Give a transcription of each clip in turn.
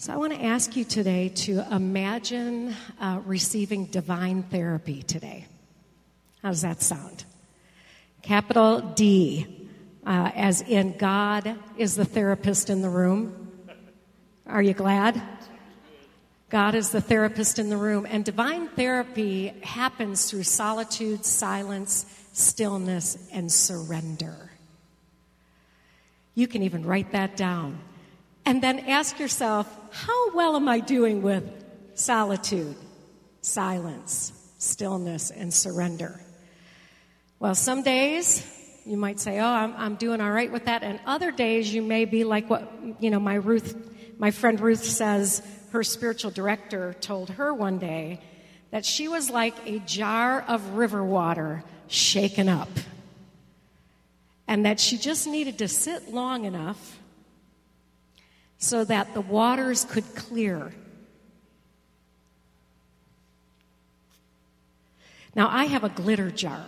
So I want to ask you today to imagine uh, receiving divine therapy today. How does that sound? Capital D, uh, as in God is the therapist in the room. Are you glad? God is the therapist in the room. And divine therapy happens through solitude, silence, stillness, and surrender. You can even write that down. And then ask yourself, how well am I doing with solitude, silence, stillness, and surrender? Well, some days you might say, oh, I'm, I'm doing all right with that. And other days you may be like what, you know, my Ruth, my friend Ruth says her spiritual director told her one day that she was like a jar of river water shaken up. And that she just needed to sit long enough so that the waters could clear. Now, I have a glitter jar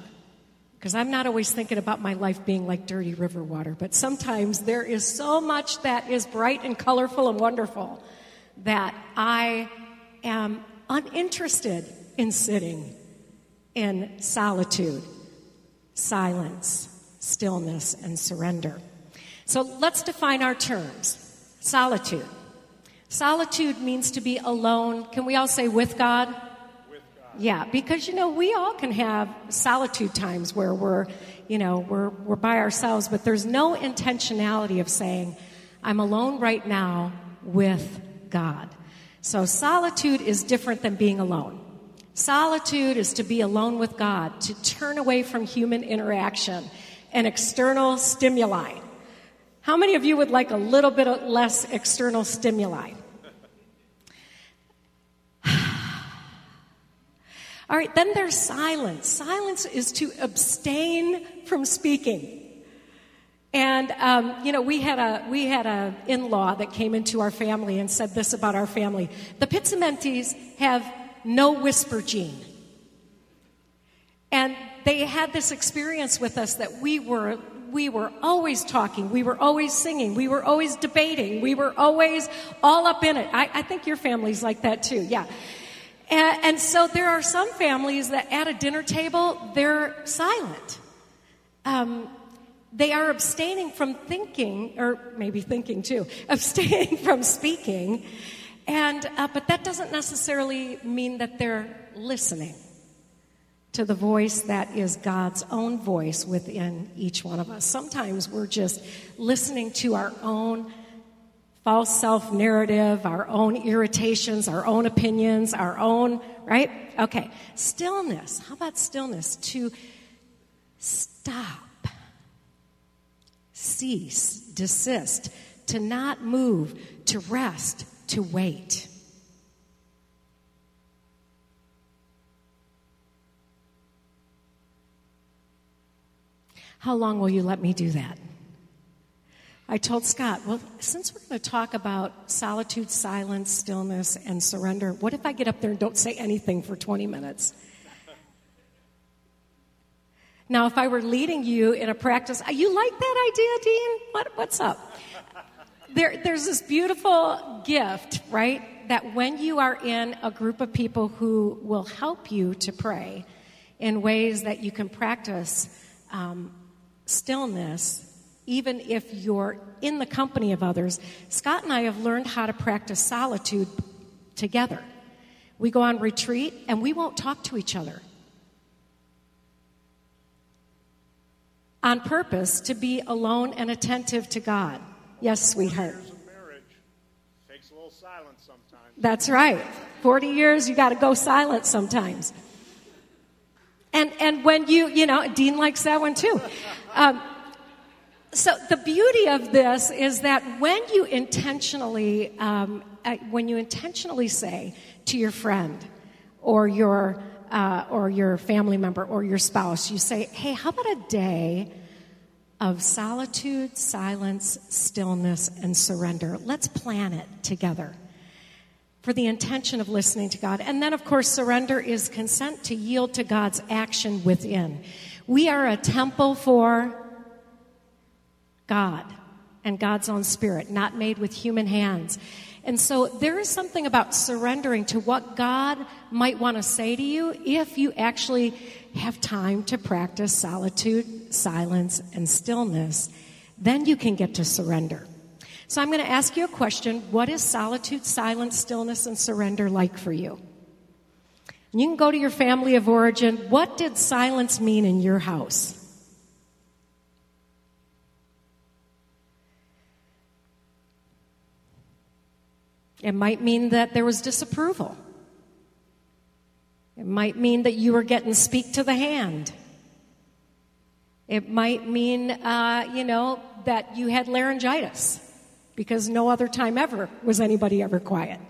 because I'm not always thinking about my life being like dirty river water, but sometimes there is so much that is bright and colorful and wonderful that I am uninterested in sitting in solitude, silence, stillness, and surrender. So let's define our terms. Solitude. Solitude means to be alone. Can we all say with God? With God. Yeah, because you know we all can have solitude times where we're, you know, we're we're by ourselves, but there's no intentionality of saying, "I'm alone right now with God." So solitude is different than being alone. Solitude is to be alone with God, to turn away from human interaction and external stimuli. How many of you would like a little bit less external stimuli? All right, then there's silence. Silence is to abstain from speaking. And um, you know, we had a we had a in-law that came into our family and said this about our family: the Pizzamentis have no whisper gene, and they had this experience with us that we were we were always talking, we were always singing, we were always debating, we were always all up in it. I, I think your family's like that too, yeah. And, and, so there are some families that at a dinner table, they're silent. Um, they are abstaining from thinking, or maybe thinking too, abstaining from speaking. And, uh, but that doesn't necessarily mean that they're listening to the voice that is God's own voice within each one of us. Sometimes we're just listening to our own false self narrative, our own irritations, our own opinions, our own, right? Okay. Stillness. How about stillness? To stop, cease, desist, to not move, to rest, to wait. How long will you let me do that? I told Scott, well, since we're going to talk about solitude, silence, stillness, and surrender, what if I get up there and don't say anything for 20 minutes? Now, if I were leading you in a practice, you like that idea, Dean? What, what's up? There, there's this beautiful gift, right? That when you are in a group of people who will help you to pray in ways that you can practice um, stillness, even if you're in the company of others. Scott and I have learned how to practice solitude together. We go on retreat and we won't talk to each other. On purpose to be alone and attentive to God. Yes, sweetheart. Takes a little silence sometimes. That's right. 40 years, you got to go silent sometimes. And, and when you, you know, Dean likes that one too. Um, so the beauty of this is that when you intentionally, um, uh, when you intentionally say to your friend or your uh, or your family member or your spouse, you say, "Hey, how about a day of solitude, silence, stillness, and surrender? Let's plan it together." For the intention of listening to God. And then, of course, surrender is consent to yield to God's action within. We are a temple for God and God's own spirit, not made with human hands. And so there is something about surrendering to what God might want to say to you if you actually have time to practice solitude, silence, and stillness. Then you can get to surrender. So I'm going to ask you a question. What is solitude, silence, stillness, and surrender like for you? You can go to your family of origin. What did silence mean in your house? It might mean that there was disapproval. It might mean that you were getting speak to the hand. It might mean, uh, you know, that you had laryngitis because no other time ever was anybody ever quiet.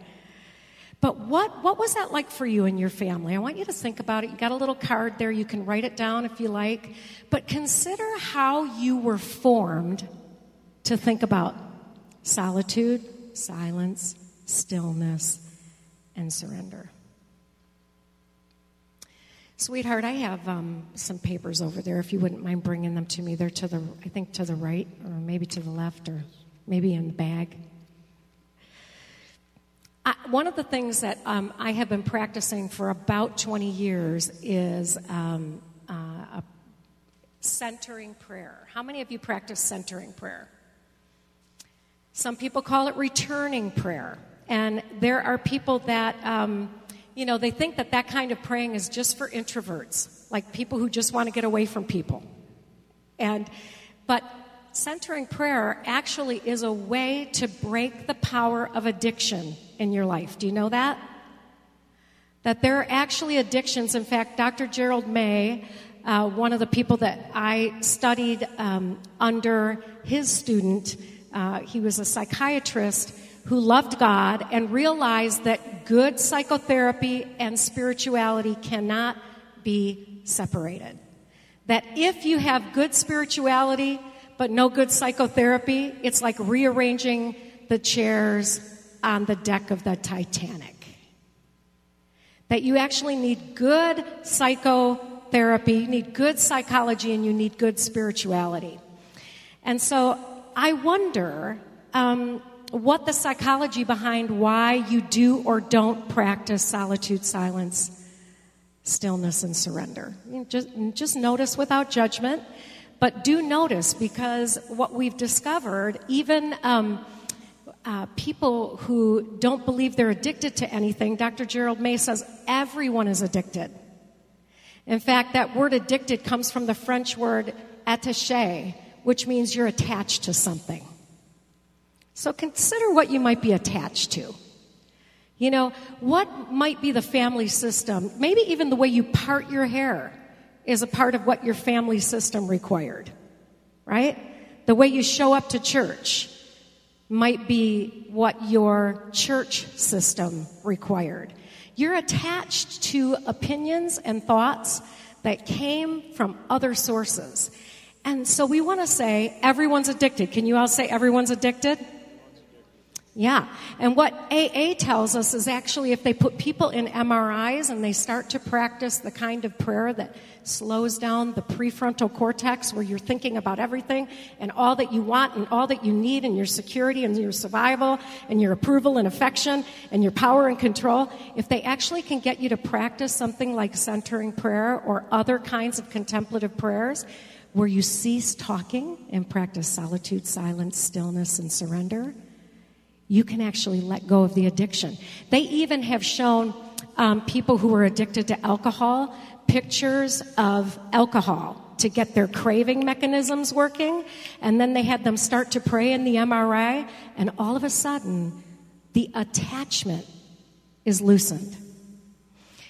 But what, what was that like for you and your family? I want you to think about it. You got a little card there. You can write it down if you like. But consider how you were formed to think about solitude, silence, stillness, and surrender. Sweetheart, I have um, some papers over there. If you wouldn't mind bringing them to me, they're to the, I think, to the right, or maybe to the left, or maybe in the bag. I, one of the things that um, I have been practicing for about 20 years is um, uh, centering prayer. How many of you practice centering prayer? Some people call it returning prayer. And there are people that, um, you know, they think that that kind of praying is just for introverts, like people who just want to get away from people. And, but centering prayer actually is a way to break the power of addiction in your life. Do you know that? That there are actually addictions. In fact, Dr. Gerald May, uh, one of the people that I studied um, under his student, uh, he was a psychiatrist who loved God and realized that good psychotherapy and spirituality cannot be separated. That if you have good spirituality but no good psychotherapy, it's like rearranging the chairs on the deck of the Titanic. That you actually need good psychotherapy, you need good psychology, and you need good spirituality. And so I wonder um, what the psychology behind why you do or don't practice solitude, silence, stillness, and surrender. just, just notice without judgment, but do notice because what we've discovered, even um, uh, people who don't believe they're addicted to anything, Dr. Gerald May says everyone is addicted. In fact, that word addicted comes from the French word attaché, which means you're attached to something. So consider what you might be attached to. You know, what might be the family system? Maybe even the way you part your hair is a part of what your family system required, right? The way you show up to church might be what your church system required. You're attached to opinions and thoughts that came from other sources. And so we want to say everyone's addicted. Can you all say everyone's addicted? Yeah. And what AA tells us is actually if they put people in MRIs and they start to practice the kind of prayer that slows down the prefrontal cortex where you're thinking about everything and all that you want and all that you need and your security and your survival and your approval and affection and your power and control, if they actually can get you to practice something like centering prayer or other kinds of contemplative prayers where you cease talking and practice solitude, silence, stillness, and surrender, you can actually let go of the addiction. They even have shown um, people who are addicted to alcohol pictures of alcohol to get their craving mechanisms working. And then they had them start to pray in the MRI, and all of a sudden, the attachment is loosened.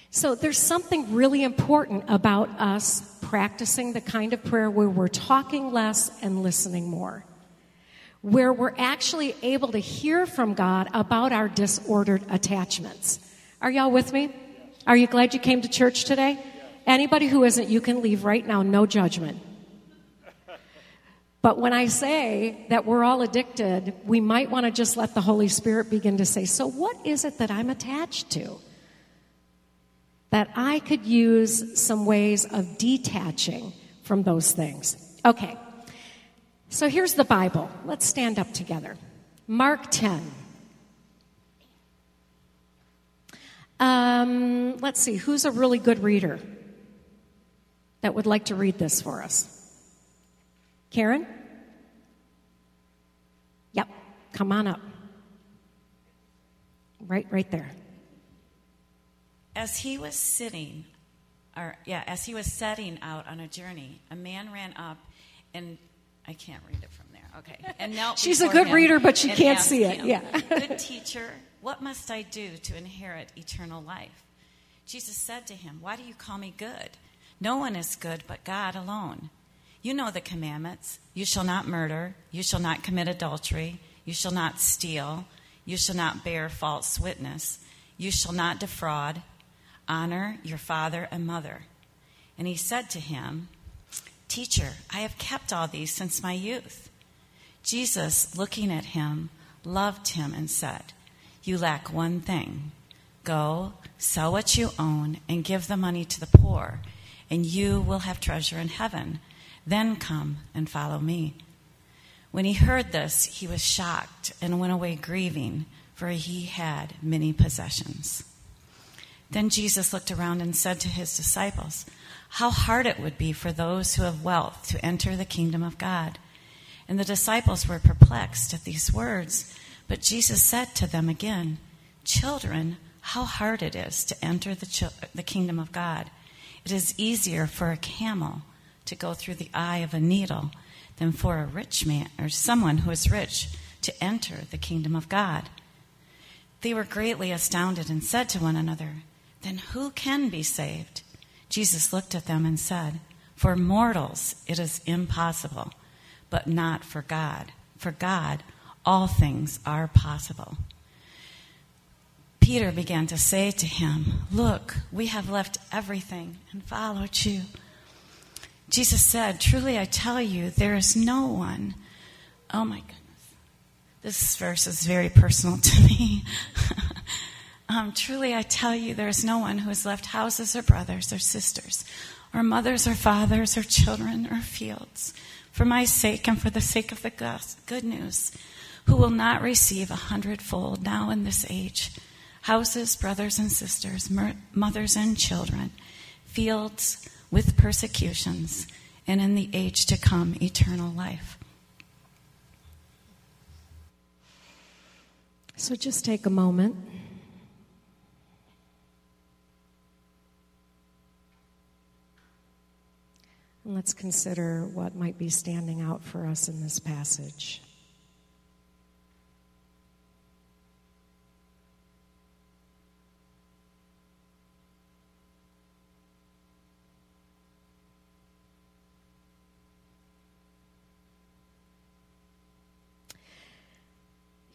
So there's something really important about us practicing the kind of prayer where we're talking less and listening more where we're actually able to hear from God about our disordered attachments. Are y'all with me? Are you glad you came to church today? Anybody who isn't, you can leave right now, no judgment. But when I say that we're all addicted, we might want to just let the Holy Spirit begin to say, So, what is it that I'm attached to? That I could use some ways of detaching from those things. Okay, so here's the Bible. Let's stand up together. Mark 10. Um, let's see, who's a really good reader that would like to read this for us? Karen? Yep, come on up. Right, right there. As he was sitting, or yeah, as he was setting out on a journey, a man ran up and I can't read it from there. Okay. And knelt She's a good reader, but she can't see it. him, Yeah. Good teacher, what must I do to inherit eternal life? Jesus said to him, Why do you call me good? No one is good but God alone. You know the commandments. You shall not murder. You shall not commit adultery. You shall not steal. You shall not bear false witness. You shall not defraud. Honor your father and mother. And he said to him, Teacher, I have kept all these since my youth. Jesus, looking at him, loved him and said, You lack one thing. Go, sell what you own, and give the money to the poor, and you will have treasure in heaven. Then come and follow me. When he heard this, he was shocked and went away grieving, for he had many possessions. Then Jesus looked around and said to his disciples, How hard it would be for those who have wealth to enter the kingdom of God. And the disciples were perplexed at these words. But Jesus said to them again, Children, how hard it is to enter the, chil- the kingdom of God. It is easier for a camel to go through the eye of a needle than for a rich man or someone who is rich to enter the kingdom of God. They were greatly astounded and said to one another, Then who can be saved? Jesus looked at them and said, For mortals it is impossible, but not for God. For God, all things are possible. Peter began to say to him, Look, we have left everything and followed you. Jesus said, Truly I tell you, there is no one. Oh my goodness. This verse is very personal to me. um, truly I tell you, there is no one who has left houses or brothers or sisters, or mothers or fathers or children or fields, for my sake and for the sake of the good news, who will not receive a hundredfold now in this age houses, brothers and sisters, mothers and children, fields with persecutions, and in the age to come, eternal life. So just take a moment. Let's consider what might be standing out for us in this passage.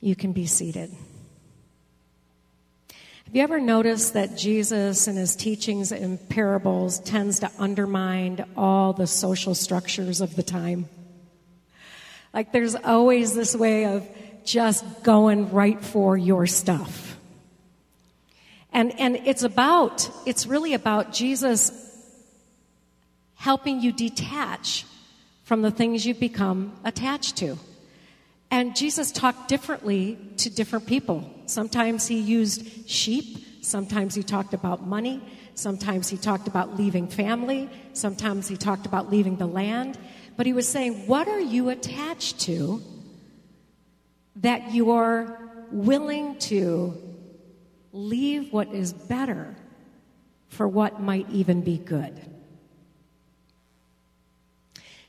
You can be seated. You ever notice that Jesus and his teachings and parables tends to undermine all the social structures of the time? Like there's always this way of just going right for your stuff. And, and it's about, it's really about Jesus helping you detach from the things you've become attached to. And Jesus talked differently to different people. Sometimes he used sheep, sometimes he talked about money, sometimes he talked about leaving family, sometimes he talked about leaving the land. But he was saying, What are you attached to that you are willing to leave what is better for what might even be good?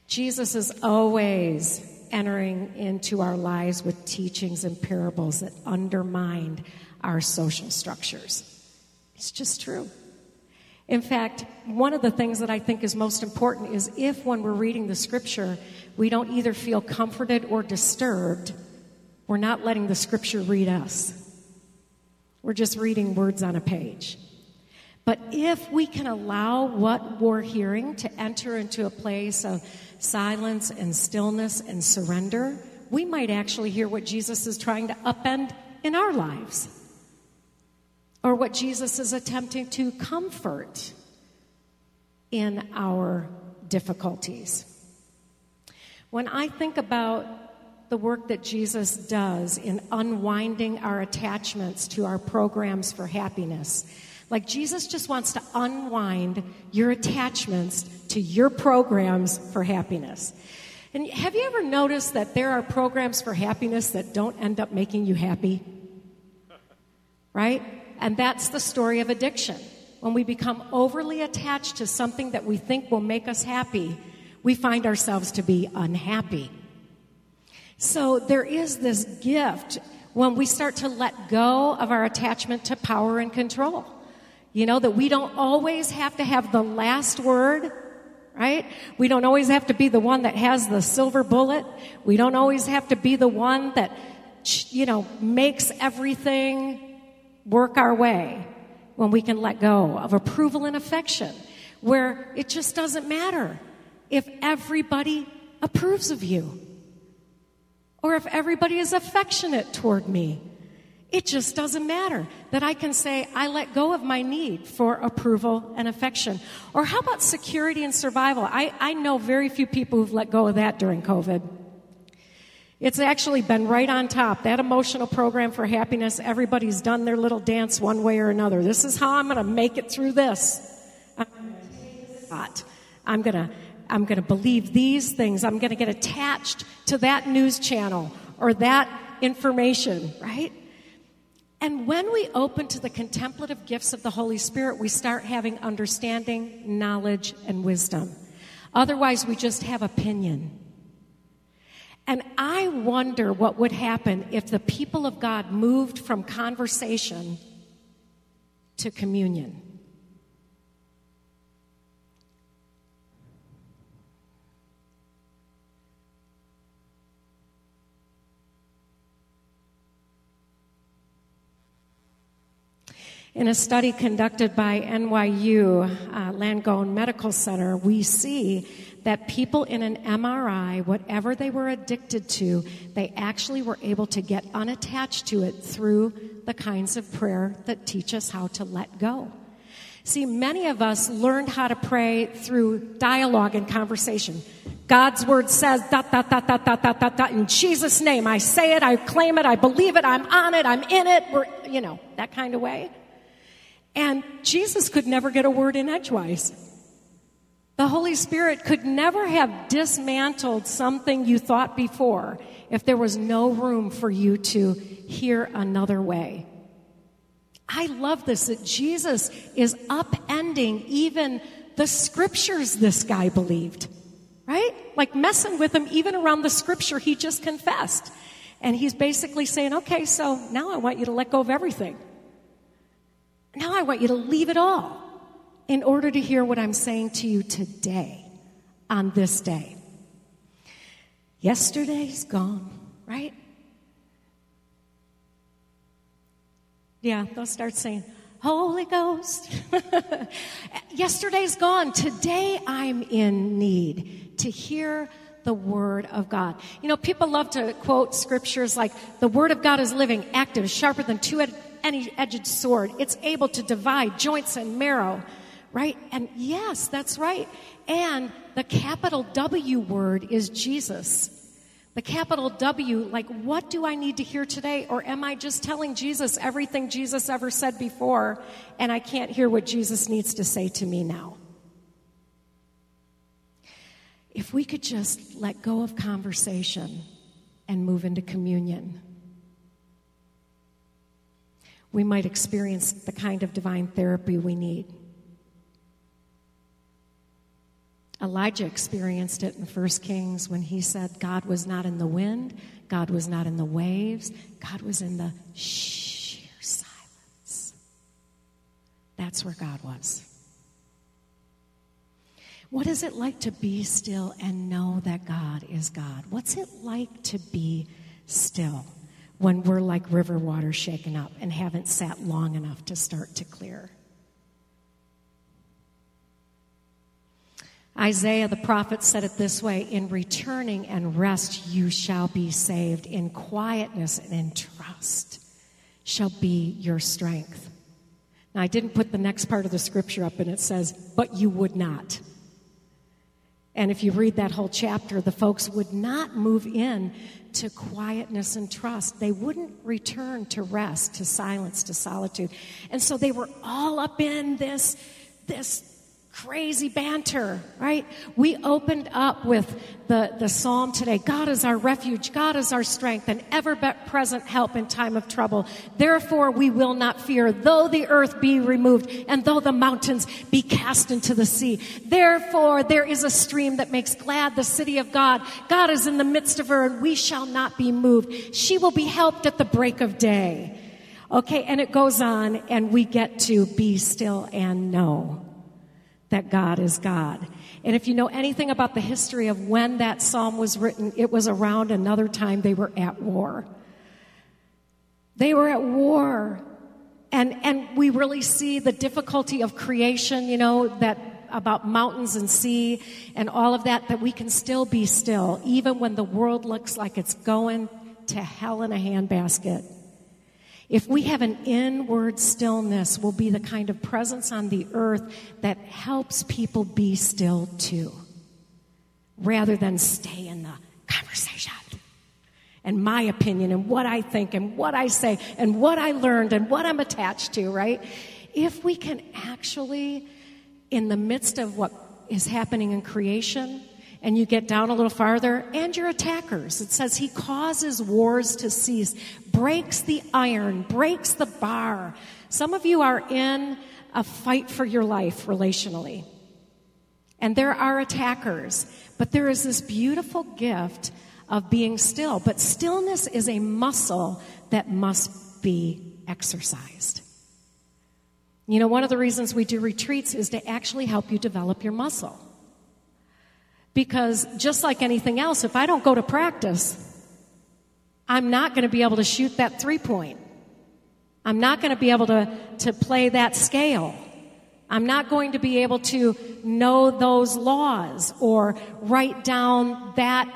Jesus is always entering into our lives with teachings and parables that undermined our social structures. It's just true. In fact, one of the things that I think is most important is if, when we're reading the scripture, we don't either feel comforted or disturbed, we're not letting the scripture read us. We're just reading words on a page. But if we can allow what we're hearing to enter into a place of silence and stillness and surrender, we might actually hear what Jesus is trying to upend in our lives. Or what Jesus is attempting to comfort in our difficulties. When I think about the work that Jesus does in unwinding our attachments to our programs for happiness. Like Jesus just wants to unwind your attachments to your programs for happiness. And have you ever noticed that there are programs for happiness that don't end up making you happy? Right? And that's the story of addiction. When we become overly attached to something that we think will make us happy, we find ourselves to be unhappy. So there is this gift when we start to let go of our attachment to power and control. You know, that we don't always have to have the last word, right? We don't always have to be the one that has the silver bullet. We don't always have to be the one that, you know, makes everything work our way when we can let go of approval and affection, where it just doesn't matter if everybody approves of you or if everybody is affectionate toward me. It just doesn't matter that I can say, I let go of my need for approval and affection. Or how about security and survival? I, I know very few people who've let go of that during COVID. It's actually been right on top. That emotional program for happiness, everybody's done their little dance one way or another. This is how I'm going to make it through this. I'm going to I'm going to believe these things. I'm going to get attached to that news channel or that information, right? And when we open to the contemplative gifts of the Holy Spirit, we start having understanding, knowledge, and wisdom. Otherwise, we just have opinion. And I wonder what would happen if the people of God moved from conversation to communion. In a study conducted by NYU uh, Langone Medical Center, we see that people in an MRI, whatever they were addicted to, they actually were able to get unattached to it through the kinds of prayer that teach us how to let go. See, many of us learned how to pray through dialogue and conversation. God's word says "Da da da da da da da da." In Jesus' name, I say it, I claim it, I believe it, I'm on it, I'm in it, we're, you know, that kind of way. And Jesus could never get a word in edgewise. The Holy Spirit could never have dismantled something you thought before if there was no room for you to hear another way. I love this that Jesus is upending even the scriptures this guy believed, right? Like messing with him even around the scripture he just confessed. And he's basically saying, okay, so now I want you to let go of everything. Now I want you to leave it all in order to hear what I'm saying to you today, on this day. Yesterday's gone, right? Yeah, they'll start saying, Holy Ghost. Yesterday's gone. Today I'm in need to hear the Word of God. You know, people love to quote scriptures like, the Word of God is living, active, sharper than two any edged sword. It's able to divide joints and marrow, right? And yes, that's right. And the capital W word is Jesus. The capital W, like, what do I need to hear today? Or am I just telling Jesus everything Jesus ever said before and I can't hear what Jesus needs to say to me now? If we could just let go of conversation and move into communion we might experience the kind of divine therapy we need. Elijah experienced it in 1 Kings when he said, God was not in the wind, God was not in the waves, God was in the sheer silence. That's where God was. What is it like to be still and know that God is God? What's it like to be still? When we're like river water shaken up and haven't sat long enough to start to clear. Isaiah the prophet said it this way In returning and rest you shall be saved, in quietness and in trust shall be your strength. Now, I didn't put the next part of the scripture up, and it says, But you would not. And if you read that whole chapter, the folks would not move in to quietness and trust. They wouldn't return to rest, to silence, to solitude. And so they were all up in this, this crazy banter, right? We opened up with the, the psalm today. God is our refuge. God is our strength and ever present help in time of trouble. Therefore we will not fear, though the earth be removed and though the mountains be cast into the sea. Therefore there is a stream that makes glad the city of God. God is in the midst of her and we shall not be moved. She will be helped at the break of day. Okay, and it goes on and we get to be still and know that God is God. And if you know anything about the history of when that psalm was written, it was around another time they were at war. They were at war. And, and we really see the difficulty of creation, you know, that about mountains and sea and all of that, that we can still be still, even when the world looks like it's going to hell in a handbasket. If we have an inward stillness, we'll be the kind of presence on the earth that helps people be still too, rather than stay in the conversation. And my opinion, and what I think, and what I say, and what I learned, and what I'm attached to, right? If we can actually, in the midst of what is happening in creation, and you get down a little farther, and your attackers. It says he causes wars to cease, breaks the iron, breaks the bar. Some of you are in a fight for your life relationally. And there are attackers, but there is this beautiful gift of being still. But stillness is a muscle that must be exercised. You know, one of the reasons we do retreats is to actually help you develop your muscle. Because just like anything else, if I don't go to practice, I'm not going to be able to shoot that three point. I'm not going to be able to, to play that scale. I'm not going to be able to know those laws or write down that,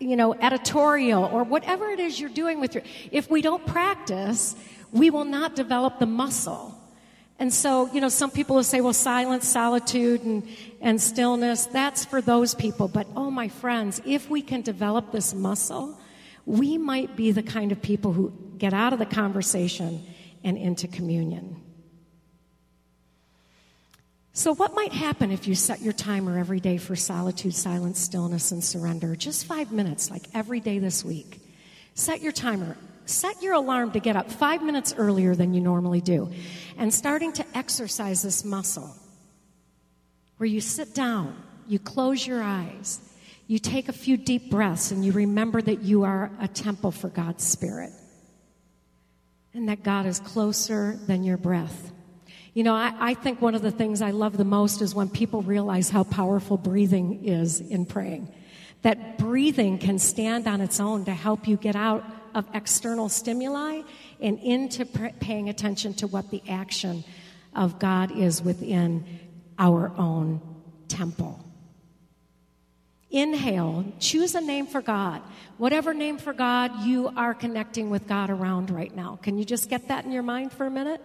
you know, editorial or whatever it is you're doing with your, if we don't practice, we will not develop the muscle. And so, you know, some people will say, well, silence, solitude, and, and stillness, that's for those people. But oh, my friends, if we can develop this muscle, we might be the kind of people who get out of the conversation and into communion. So, what might happen if you set your timer every day for solitude, silence, stillness, and surrender? Just five minutes, like every day this week. Set your timer set your alarm to get up five minutes earlier than you normally do and starting to exercise this muscle where you sit down, you close your eyes, you take a few deep breaths, and you remember that you are a temple for God's Spirit and that God is closer than your breath. You know, I, I, think one of the things I love the most is when people realize how powerful breathing is in praying. That breathing can stand on its own to help you get out of external stimuli and into paying attention to what the action of God is within our own temple. Inhale, choose a name for God. Whatever name for God you are connecting with God around right now. Can you just get that in your mind for a minute?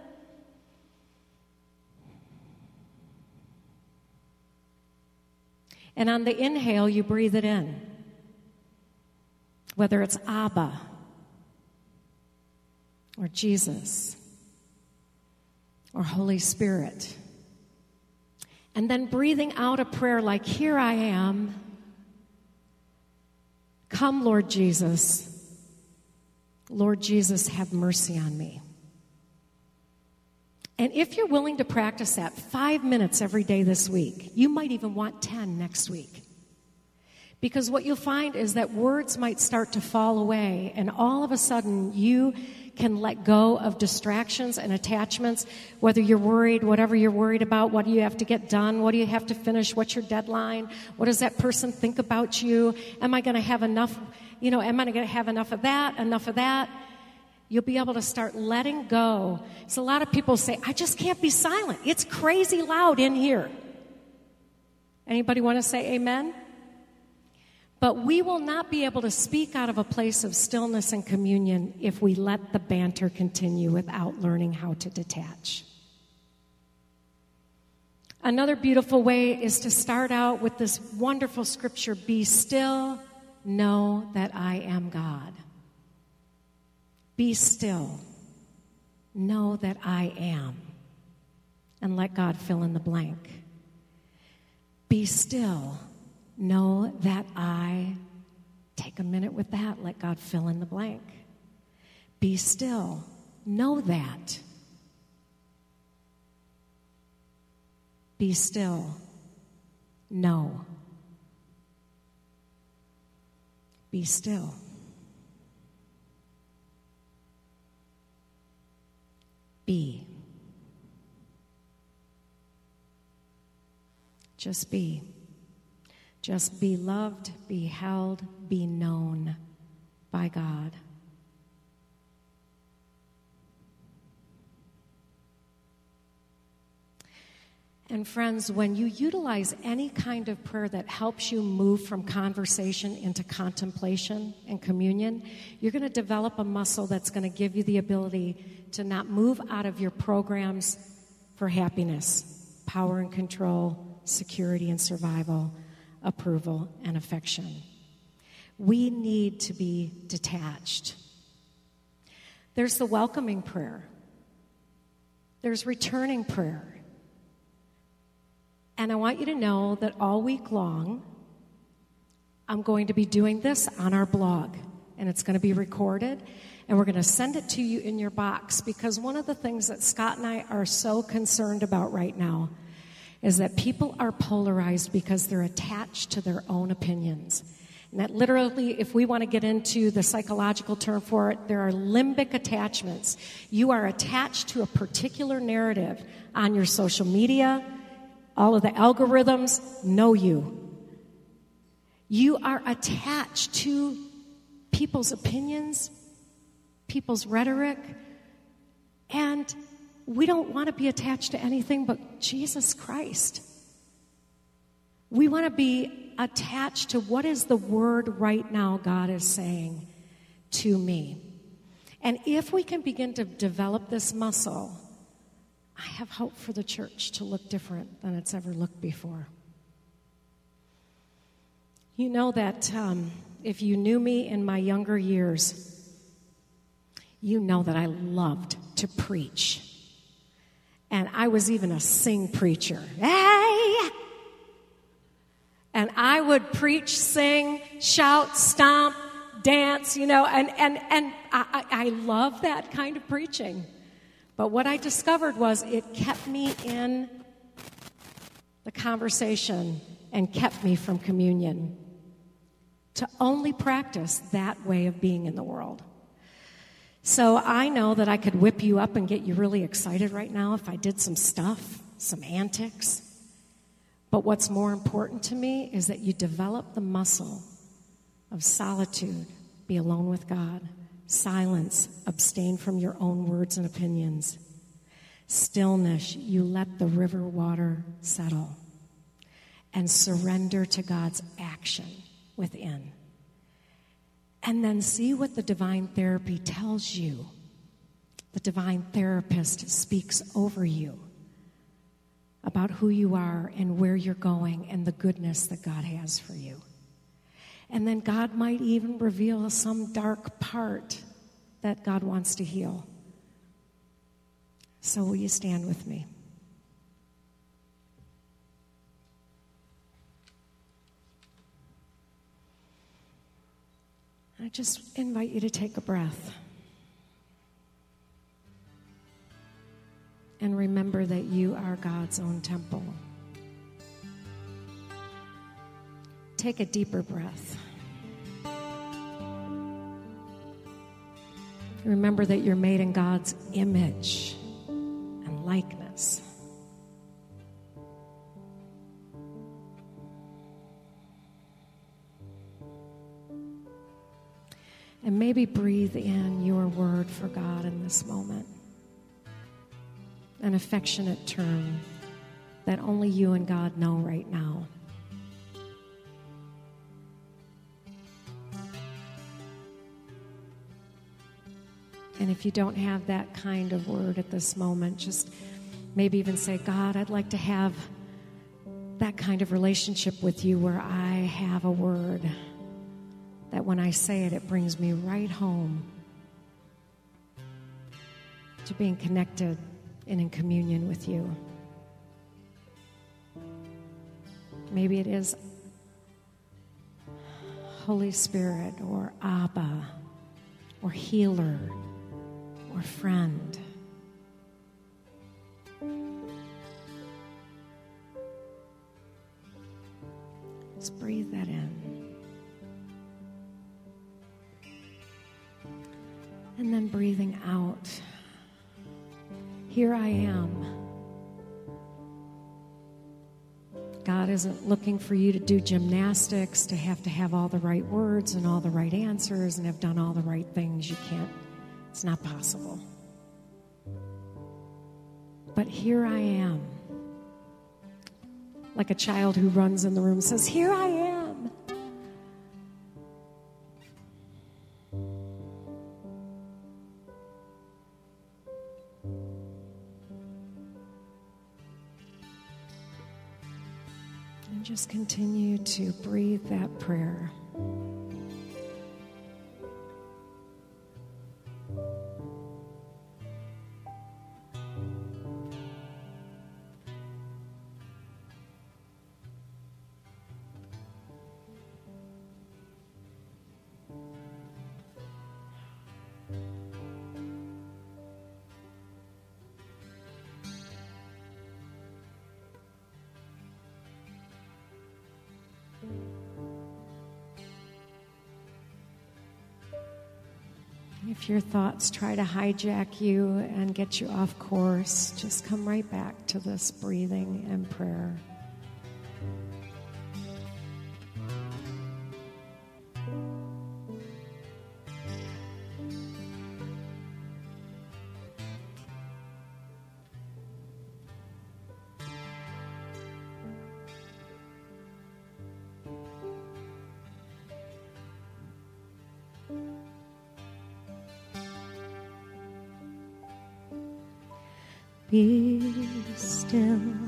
And on the inhale, you breathe it in. Whether it's Abba, or Jesus or Holy Spirit. And then breathing out a prayer like, Here I am. Come, Lord Jesus. Lord Jesus, have mercy on me. And if you're willing to practice that five minutes every day this week, you might even want 10 next week. Because what you'll find is that words might start to fall away, and all of a sudden you can let go of distractions and attachments, whether you're worried, whatever you're worried about, what do you have to get done? What do you have to finish? What's your deadline? What does that person think about you? Am I going to have enough, you know, am I going to have enough of that, enough of that? You'll be able to start letting go. So a lot of people say, I just can't be silent. It's crazy loud in here. Anybody want to say amen? But we will not be able to speak out of a place of stillness and communion if we let the banter continue without learning how to detach. Another beautiful way is to start out with this wonderful scripture Be still, know that I am God. Be still, know that I am. And let God fill in the blank. Be still, know that I. Take a minute with that, let God fill in the blank. Be still, know that. Be still. Know. Be still. Be. Just be. Just be loved, be held, be known by God. And friends, when you utilize any kind of prayer that helps you move from conversation into contemplation and communion, you're going to develop a muscle that's going to give you the ability to not move out of your programs for happiness, power and control, security and survival, approval and affection. We need to be detached. There's the welcoming prayer. There's returning prayer. And I want you to know that all week long, I'm going to be doing this on our blog. And it's going to be recorded. And we're going to send it to you in your box because one of the things that Scott and I are so concerned about right now is that people are polarized because they're attached to their own opinions. And that literally, if we want to get into the psychological term for it, there are limbic attachments. You are attached to a particular narrative on your social media, all of the algorithms know you. You are attached to people's opinions, people's rhetoric, and we don't want to be attached to anything but Jesus Christ. We want to be attached to what is the word right now God is saying to me. And if we can begin to develop this muscle, I have hope for the church to look different than it's ever looked before. You know that um, if you knew me in my younger years, you know that I loved to preach. And I was even a sing preacher. Hey! And I would preach, sing, shout, stomp, dance, you know, and, and, and I, I love that kind of preaching. But what I discovered was it kept me in the conversation and kept me from communion to only practice that way of being in the world. So I know that I could whip you up and get you really excited right now if I did some stuff, some antics. But what's more important to me is that you develop the muscle of solitude, be alone with God. Silence, abstain from your own words and opinions. Stillness, you let the river water settle. And surrender to God's action within. And then see what the divine therapy tells you. The divine therapist speaks over you about who you are and where you're going and the goodness that God has for you. And then God might even reveal some dark part that God wants to heal. So, will you stand with me? I just invite you to take a breath. And remember that you are God's own temple. Take a deeper breath. Remember that you're made in God's image and likeness. And maybe breathe in your word for God in this moment. An affectionate term that only you and God know right now. And if you don't have that kind of word at this moment, just maybe even say, God, I'd like to have that kind of relationship with you where I have a word that when I say it, it brings me right home to being connected and in communion with you. Maybe it is Holy Spirit or Abba or healer or friend. Let's breathe that in. And then breathing out. Here I am. God isn't looking for you to do gymnastics, to have to have all the right words and all the right answers and have done all the right things. You can't, it's not possible. But here I am. Like a child who runs in the room says, Here I am. Continue to breathe that prayer. Your thoughts try to hijack you and get you off course, just come right back to this breathing and prayer. Be still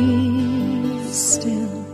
be still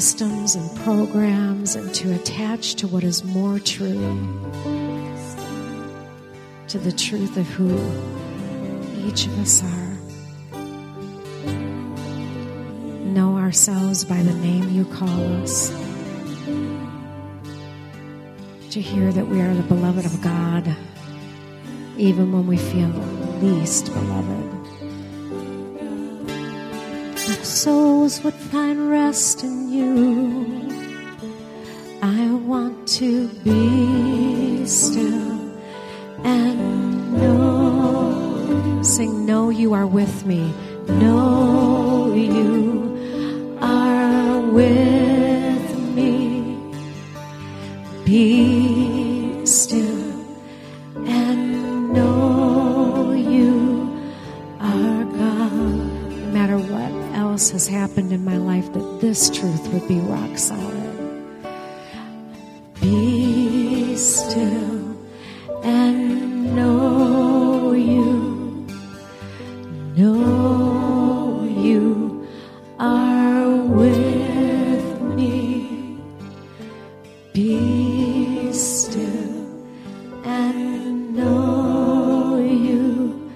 systems and programs and to attach to what is more true, to the truth of who each of us are. Know ourselves by the name you call us. To hear that we are the beloved of God, even when we feel least beloved. Souls would find rest in you. I want to be still and know. Sing, know you are with me. Know you Know you are with me. Be still and know you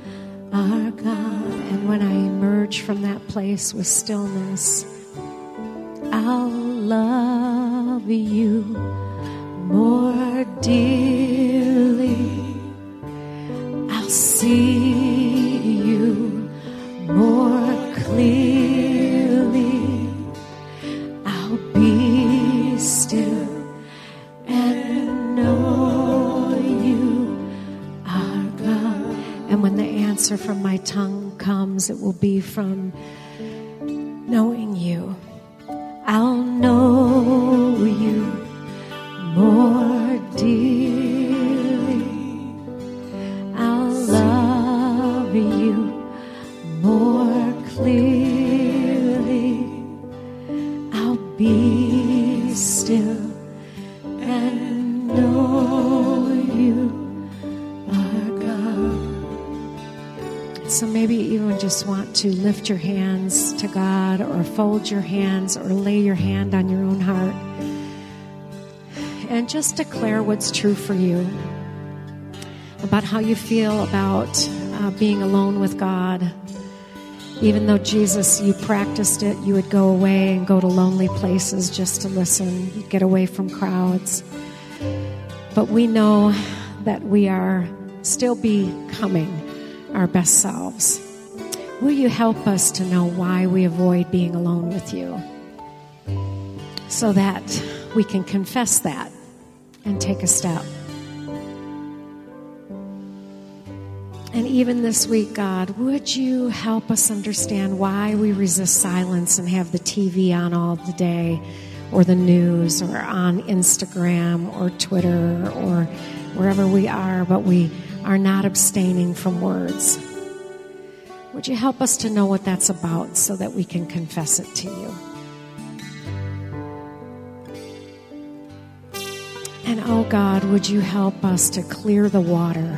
are God. And when I emerge from that place with stillness, to lift your hands to God or fold your hands or lay your hand on your own heart and just declare what's true for you about how you feel about uh, being alone with God. Even though Jesus, you practiced it, you would go away and go to lonely places just to listen. You'd get away from crowds. But we know that we are still becoming our best selves. Will you help us to know why we avoid being alone with you? So that we can confess that and take a step. And even this week, God, would you help us understand why we resist silence and have the TV on all the day, or the news, or on Instagram, or Twitter, or wherever we are, but we are not abstaining from words? Would you help us to know what that's about so that we can confess it to you? And oh God, would you help us to clear the water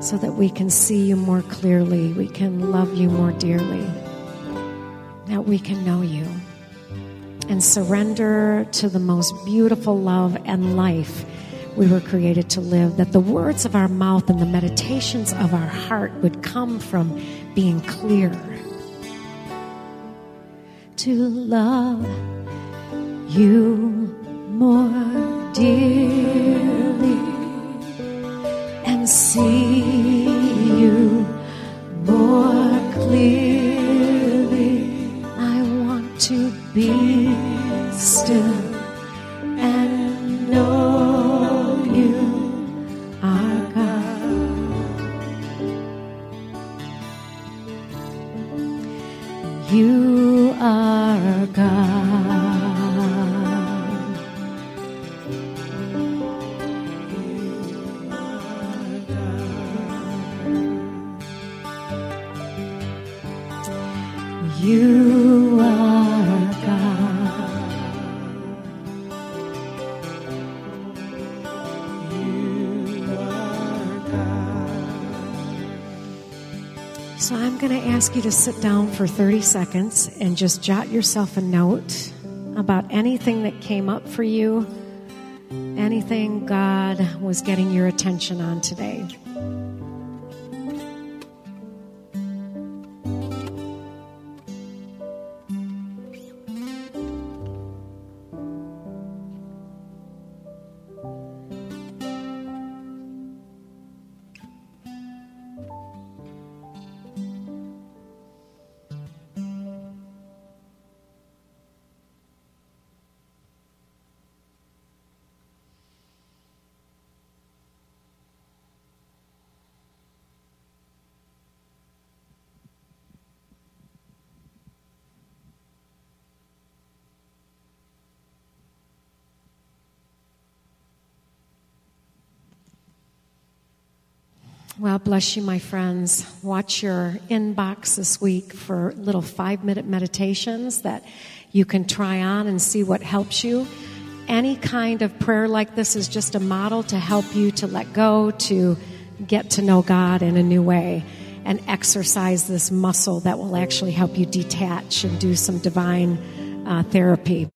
so that we can see you more clearly, we can love you more dearly, that we can know you and surrender to the most beautiful love and life we were created to live, that the words of our mouth and the meditations of our heart would come from being clear. To love you more dearly and see you more clearly. I want to be still you to sit down for 30 seconds and just jot yourself a note about anything that came up for you, anything God was getting your attention on today. Well, bless you, my friends. Watch your inbox this week for little five minute meditations that you can try on and see what helps you. Any kind of prayer like this is just a model to help you to let go, to get to know God in a new way, and exercise this muscle that will actually help you detach and do some divine uh, therapy.